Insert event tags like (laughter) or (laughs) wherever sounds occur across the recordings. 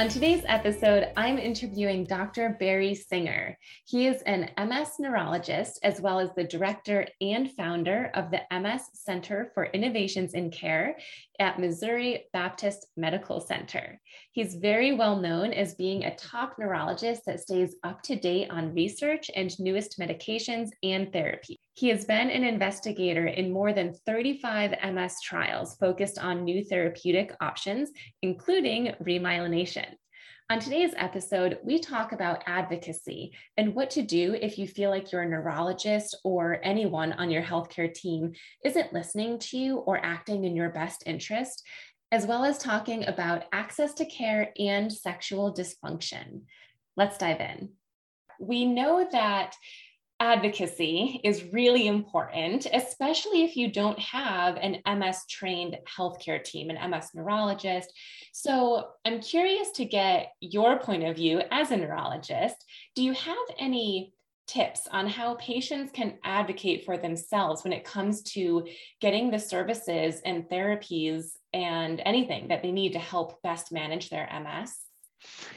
On today's episode, I'm interviewing Dr. Barry Singer. He is an MS neurologist, as well as the director and founder of the MS Center for Innovations in Care at Missouri Baptist Medical Center. He's very well known as being a top neurologist that stays up to date on research and newest medications and therapy. He has been an investigator in more than 35 MS trials focused on new therapeutic options, including remyelination. On today's episode, we talk about advocacy and what to do if you feel like your neurologist or anyone on your healthcare team isn't listening to you or acting in your best interest, as well as talking about access to care and sexual dysfunction. Let's dive in. We know that advocacy is really important, especially if you don't have an MS trained healthcare team, an MS neurologist. So I'm curious to get your point of view as a neurologist. Do you have any tips on how patients can advocate for themselves when it comes to getting the services and therapies and anything that they need to help best manage their MS?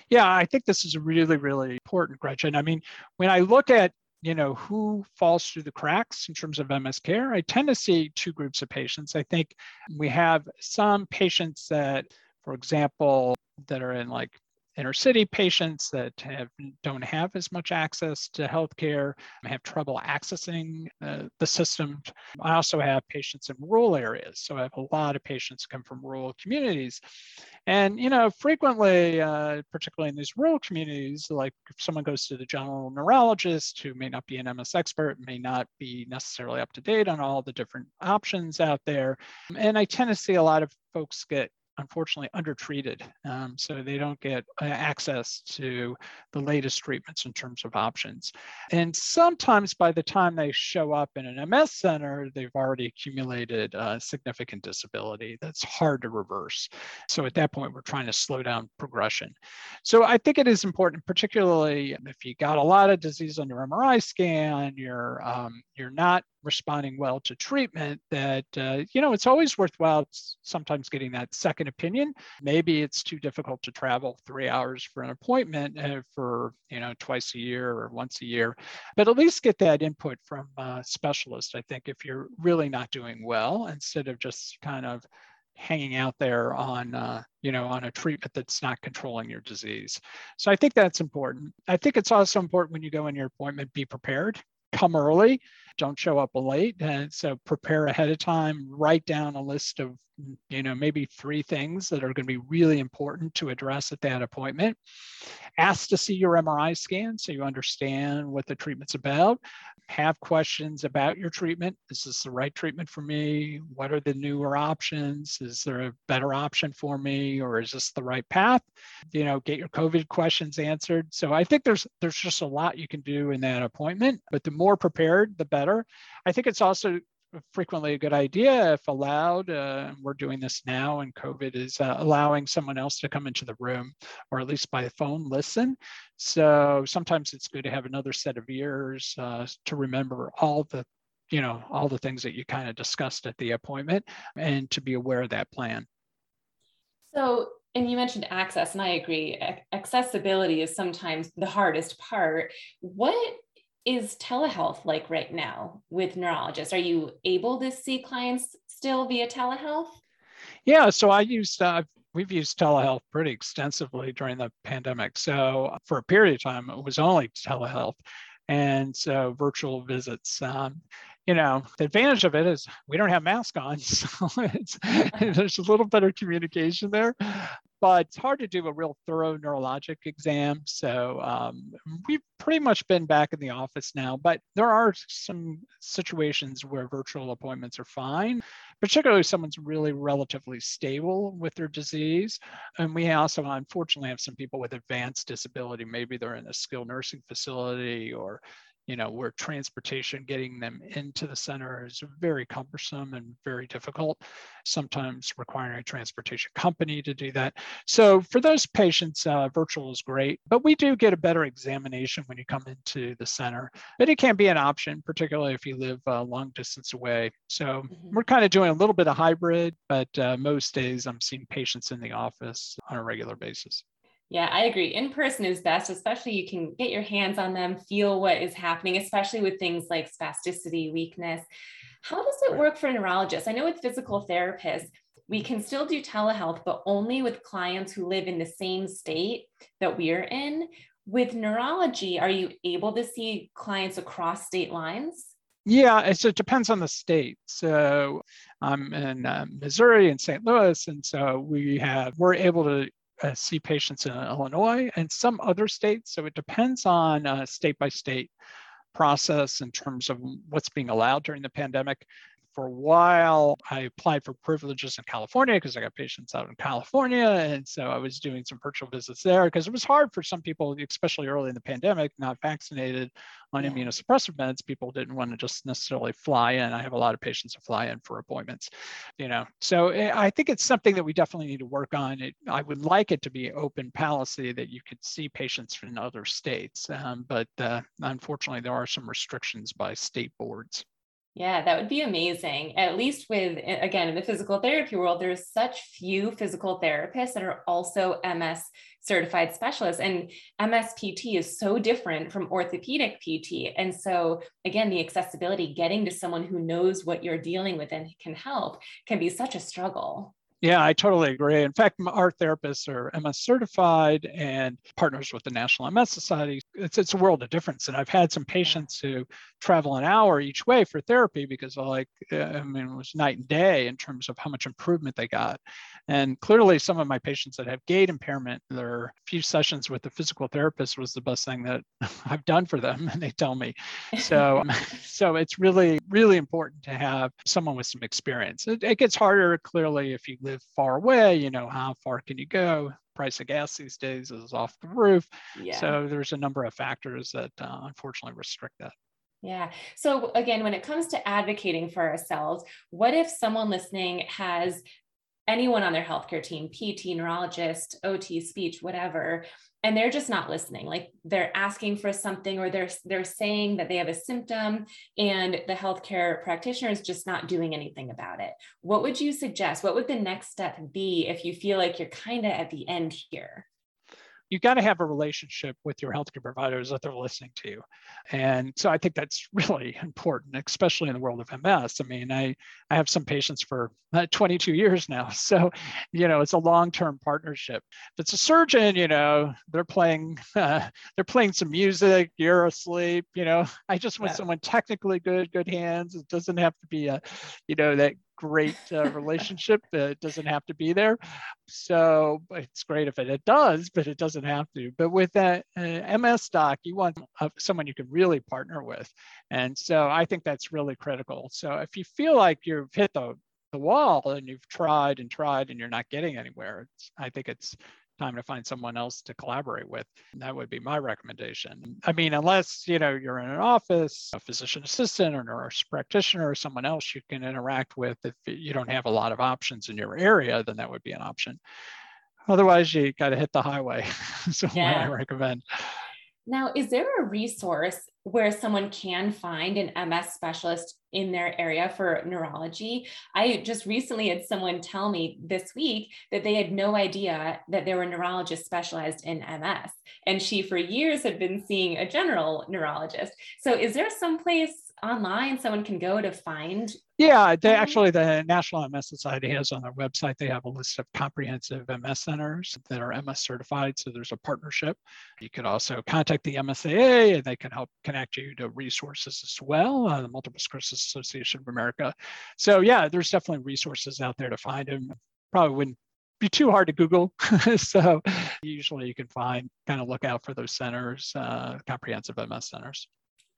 Yeah, I think this is really, really important, Gretchen. I mean, when I look at you know, who falls through the cracks in terms of MS care, I tend to see two groups of patients. I think we have some patients that, for example, that are in like inner city patients that have, don't have as much access to healthcare, have trouble accessing uh, the system. I also have patients in rural areas. So I have a lot of patients come from rural communities. And, you know, frequently, uh, particularly in these rural communities, like if someone goes to the general neurologist who may not be an MS expert, may not be necessarily up to date on all the different options out there. And I tend to see a lot of folks get unfortunately undertreated. Um, so they don't get uh, access to the latest treatments in terms of options. And sometimes by the time they show up in an MS center, they've already accumulated uh, significant disability that's hard to reverse. So at that point, we're trying to slow down progression. So I think it is important, particularly if you got a lot of disease on your MRI scan, you're, um, you're not responding well to treatment that uh, you know it's always worthwhile sometimes getting that second opinion. Maybe it's too difficult to travel three hours for an appointment uh, for you know twice a year or once a year. But at least get that input from a specialist i think if you're really not doing well instead of just kind of hanging out there on uh, you know on a treatment that's not controlling your disease. So i think that's important. I think it's also important when you go in your appointment be prepared. Come early. Don't show up late. And so prepare ahead of time. Write down a list of you know maybe three things that are going to be really important to address at that appointment. Ask to see your mri scan so you understand what the treatment's about. Have questions about your treatment. Is this the right treatment for me? What are the newer options? Is there a better option for me? Or is this the right path? You know get your covid questions answered. So i think there's there's just a lot you can do in that appointment but the more prepared the better. I think it's also frequently a good idea if allowed. Uh, we're doing this now, and COVID is uh, allowing someone else to come into the room or at least by phone listen. So sometimes it's good to have another set of ears uh, to remember all the you know all the things that you kind of discussed at the appointment and to be aware of that plan so and you mentioned access and i agree accessibility is sometimes the hardest part what is telehealth like right now with neurologists? Are you able to see clients still via telehealth? Yeah, so I used, uh, we've used telehealth pretty extensively during the pandemic. So for a period of time, it was only telehealth. And so virtual visits. Um, you know, the advantage of it is we don't have masks on, (laughs) so there's a little better communication there. But it's hard to do a real thorough neurologic exam. So um, we've pretty much been back in the office now, but there are some situations where virtual appointments are fine, particularly if someone's really relatively stable with their disease. And we also, unfortunately, have some people with advanced disability. Maybe they're in a skilled nursing facility or you know, where transportation getting them into the center is very cumbersome and very difficult, sometimes requiring a transportation company to do that. So for those patients, uh, virtual is great, but we do get a better examination when you come into the center. But it can be an option, particularly if you live a long distance away. So mm-hmm. we're kind of doing a little bit of hybrid, but uh, most days I'm seeing patients in the office on a regular basis. Yeah, I agree. In person is best, especially you can get your hands on them, feel what is happening, especially with things like spasticity, weakness. How does it work for neurologists? I know with physical therapists, we can still do telehealth, but only with clients who live in the same state that we're in. With neurology, are you able to see clients across state lines? Yeah, so it depends on the state. So I'm in uh, Missouri and St. Louis, and so we have we're able to uh, see patients in Illinois and some other states. So it depends on uh, state by state process in terms of what's being allowed during the pandemic for a while, I applied for privileges in California because I got patients out in California. And so I was doing some virtual visits there because it was hard for some people, especially early in the pandemic, not vaccinated on yeah. immunosuppressive meds. People didn't want to just necessarily fly in. I have a lot of patients who fly in for appointments, you know. So eh, I think it's something that we definitely need to work on. It, I would like it to be open policy that you could see patients from other states. Um, but uh, unfortunately, there are some restrictions by state boards. Yeah, that would be amazing. At least with, again, in the physical therapy world, there's such few physical therapists that are also MS certified specialists. And MSPT is so different from orthopedic PT. And so, again, the accessibility, getting to someone who knows what you're dealing with and can help, can be such a struggle. Yeah, I totally agree. In fact, our therapists are MS certified and partners with the National MS Society. It's, it's a world of difference. And I've had some patients who travel an hour each way for therapy because, like, uh, I mean, it was night and day in terms of how much improvement they got. And clearly, some of my patients that have gait impairment, their few sessions with the physical therapist was the best thing that (laughs) I've done for them, and they tell me. So, um, (laughs) so it's really, really important to have someone with some experience. It, it gets harder, clearly, if you live far away. You know, how far can you go? Price of gas these days is off the roof. Yeah. So there's a number of factors that uh, unfortunately restrict that. Yeah. So, again, when it comes to advocating for ourselves, what if someone listening has anyone on their healthcare team, PT, neurologist, OT, speech, whatever, and they're just not listening. Like they're asking for something or they're they're saying that they have a symptom and the healthcare practitioner is just not doing anything about it. What would you suggest? What would the next step be if you feel like you're kind of at the end here? You got to have a relationship with your healthcare providers that they're listening to you. And so I think that's (laughs) really important, especially in the world of MS. I mean, I, I have some patients for uh, 22 years now. (laughs) So, you know, it's a long-term partnership. If it's a surgeon, you know, they're playing, (laughs) uh, they're playing some music, you're asleep, you know, I just want yeah. someone technically good, good hands. It doesn't have to be a, you know, that great uh, relationship. It doesn't have to be there. So it's great if it, it does, but it doesn't have to. But with that uh, MS doc, you want uh, someone you can really partner with. And so I think that's really critical. So if you feel like you've hit the, the wall and you've tried and tried and you're not getting anywhere, I think it's time to find someone else to collaborate with. And that would be my recommendation. I mean, unless you know you're in an office, a physician assistant or nurse practitioner or someone else you can interact with. If you don't have a lot of options in your area, then that would be an option. Otherwise, you got to hit the highway. (laughs) so yeah. I recommend. Now, is there a resource where someone can find an MS specialist in their area for neurology? I just recently had someone tell me this week that they had no idea that there were neurologists specialized in MS. And she, for years, had been seeing a general neurologist. So, is there some place online someone can go to find? Yeah, they actually the National MS Society has on their website. They have a list of comprehensive MS centers that are MS certified. So there's a partnership. You could also contact the MSAA, and they can help connect you to resources as well. Uh, the Multiple Sclerosis Association of America. So yeah, there's definitely resources out there to find them. Probably wouldn't be too hard to Google. (laughs) so usually you can find, kind of look out for those centers, uh, comprehensive MS centers.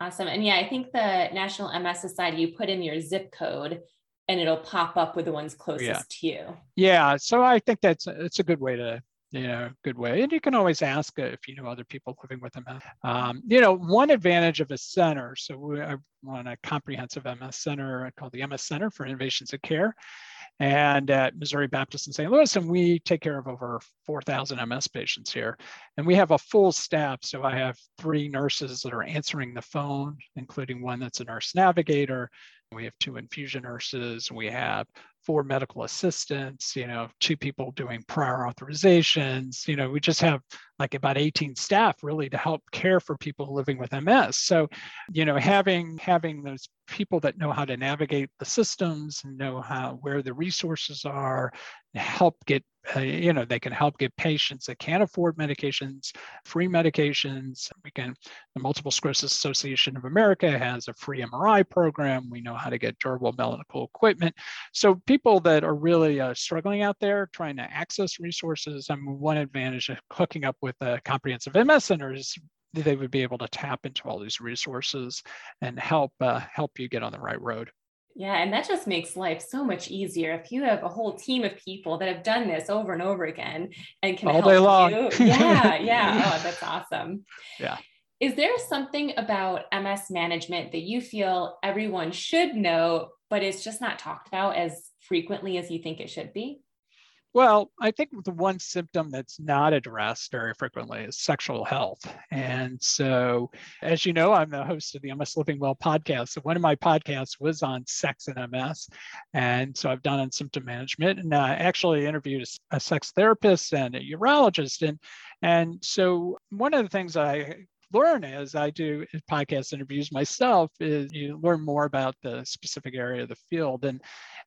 Awesome. And yeah, I think the National MS Society, you put in your zip code and it'll pop up with the ones closest yeah. to you. Yeah. So I think that's it's a good way to you know good way and you can always ask if you know other people living with MS. Um, you know one advantage of a center so we run a comprehensive ms center called the ms center for innovations in care and at Missouri Baptist in St. Louis, and we take care of over 4,000 MS patients here. And we have a full staff. So I have three nurses that are answering the phone, including one that's a nurse navigator. We have two infusion nurses. We have four medical assistants, you know, two people doing prior authorizations. You know, we just have like about 18 staff really to help care for people living with MS. So, you know, having having those people that know how to navigate the systems know how where the resources are, help get uh, you know, they can help get patients that can't afford medications, free medications. We can, the Multiple Sclerosis Association of America has a free MRI program. We know how to get durable medical equipment. So people that are really uh, struggling out there trying to access resources, I mean, one advantage of hooking up with a comprehensive MS center is they would be able to tap into all these resources and help uh, help you get on the right road. Yeah, and that just makes life so much easier if you have a whole team of people that have done this over and over again and can all help day long. you. (laughs) Yeah, yeah. Oh, that's awesome. Yeah. Is there something about MS management that you feel everyone should know, but it's just not talked about as frequently as you think it should be? Well, I think the one symptom that's not addressed very frequently is sexual health. And so, as you know, I'm the host of the MS Living Well podcast. So, one of my podcasts was on sex and MS. And so, I've done on symptom management and I actually interviewed a, sex therapist and a urologist. And, and so, one of the things I learn as I do podcast interviews myself is you learn more about the specific area of the field. And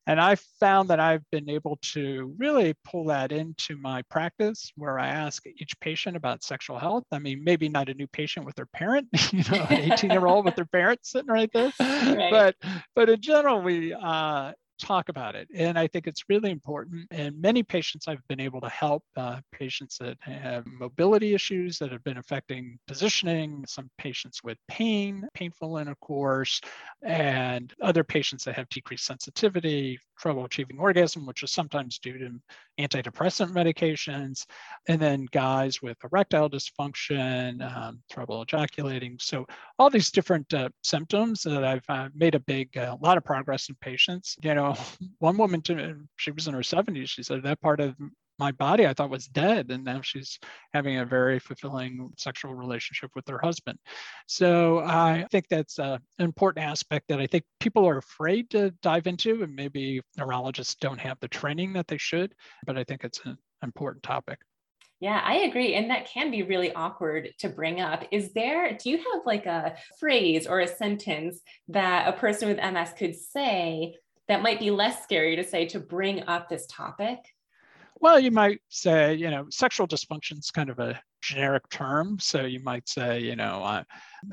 and I found that I've been able to really pull that into my practice where I ask each patient about sexual health. I mean, maybe not a new patient with their parent, (laughs) you know, an 18 year old with their parent sitting right there. (laughs) Right. But but in general, we uh, talk about it. And I think it's really important. And many patients I've been able to help, uh, patients that have mobility issues that have been affecting positioning, some patients with pain, painful intercourse, and other patients that have decreased sensitivity, trouble achieving orgasm, which is sometimes due to antidepressant medications, and then guys with erectile dysfunction, um, trouble ejaculating. So all these different uh, symptoms that I've uh, made a big, a uh, lot of progress in patients. You know, (laughs) one woman, to, she was in her 70s, she said that part of my body I thought was dead, and now she's having a very fulfilling sexual relationship with her husband. So I think that's uh, an important aspect that I think people are afraid to dive into, and maybe neurologists don't have the training that they should. But I think it's an important topic. Yeah, I agree. And that can be really awkward to bring up. Is there, do you have like a phrase or a sentence that a person with MS could say that might be less scary to say to bring up this topic? Well, you might say, you know, sexual dysfunction is kind of a generic term. So you might say, you know, I,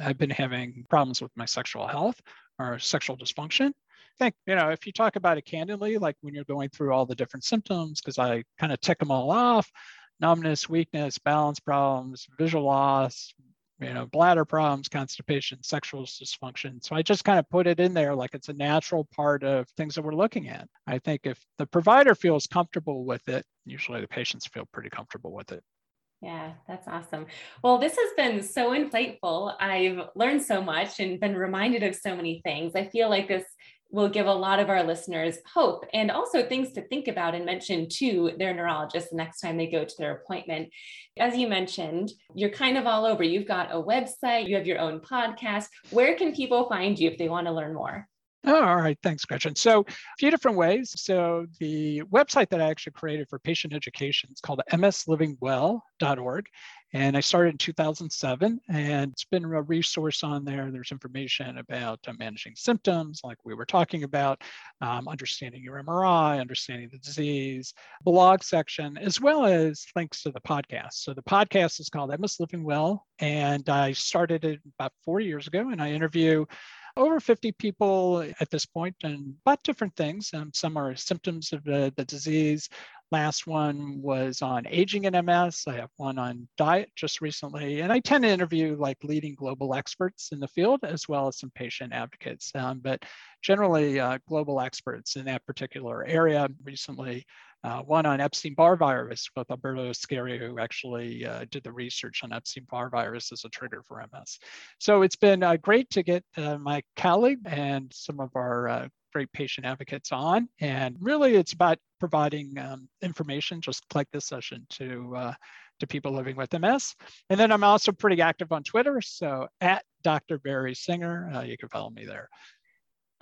I've been having problems with my sexual health or sexual dysfunction. I think, you know, if you talk about it candidly, like when you're going through all the different symptoms, because I kind of tick them all off numbness, weakness, balance problems, visual loss, you know, bladder problems, constipation, sexual dysfunction. So I just kind of put it in there like it's a natural part of things that we're looking at. I think if the provider feels comfortable with it, usually the patients feel pretty comfortable with it. Yeah, that's awesome. Well, this has been so insightful. I've learned so much and been reminded of so many things. I feel like this will give a lot of our listeners hope and also things to think about and mention to their neurologist the next time they go to their appointment. As you mentioned, you're kind of all over. You've got a website, you have your own podcast. Where can people find you if they want to learn more? Oh, all right. Thanks, Gretchen. So, a few different ways. So, the website that I actually created for patient education is called mslivingwell.org. And I started in 2007, and it's been a resource on there. There's information about uh, managing symptoms, like we were talking about, um, understanding your MRI, understanding the disease, blog section, as well as links to the podcast. So the podcast is called MS Living Well, and I started it about four years ago, and I interview over 50 people at this point and about different things. Um, some are symptoms of the, the disease. Last one was on aging in MS. I have one on diet just recently. And I tend to interview like leading global experts in the field as well as some patient advocates. Um, but generally, uh, global experts in that particular area. Recently, uh, one on Epstein-Barr virus with Alberto Ascherio, who actually uh, did the research on Epstein-Barr virus as a trigger for MS. So it's been uh, great to get uh, my colleague and some of our uh, great patient advocates on. And really, it's about providing um, information, just like this session, to uh, to people living with MS. And then I'm also pretty active on Twitter. So at Dr. Barry Singer, you can follow me there.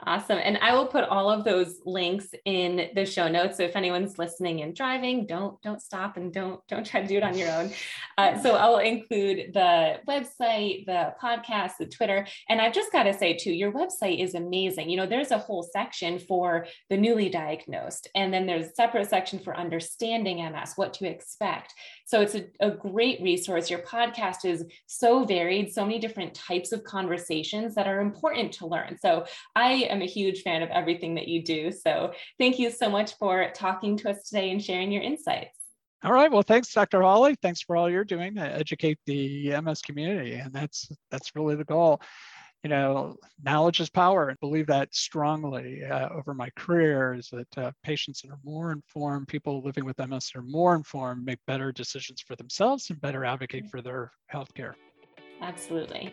Awesome. And I will put all of those links in the show notes. So if anyone's listening and driving, don't don't stop and don't don't try to do it on your own. Uh, so I'll include the website, the podcast, the Twitter. And I've just got to say too, your website is amazing. You know, there's a whole section for the newly diagnosed, and then there's a separate section for understanding MS, what to expect. So it's a, a great resource. Your podcast is so varied, so many different types of conversations that are important to learn. So I am a huge fan of everything that you do. So thank you so much for talking to us today and sharing your insights. All right. Well, thanks, Dr. Hawley. Thanks for all you're doing to educate the MS community, and that's that's really the goal. You know, knowledge is power, and believe that strongly uh, over my career. Is that uh, patients that are more informed, people living with MS are more informed, make better decisions for themselves and better advocate for their healthcare. Absolutely.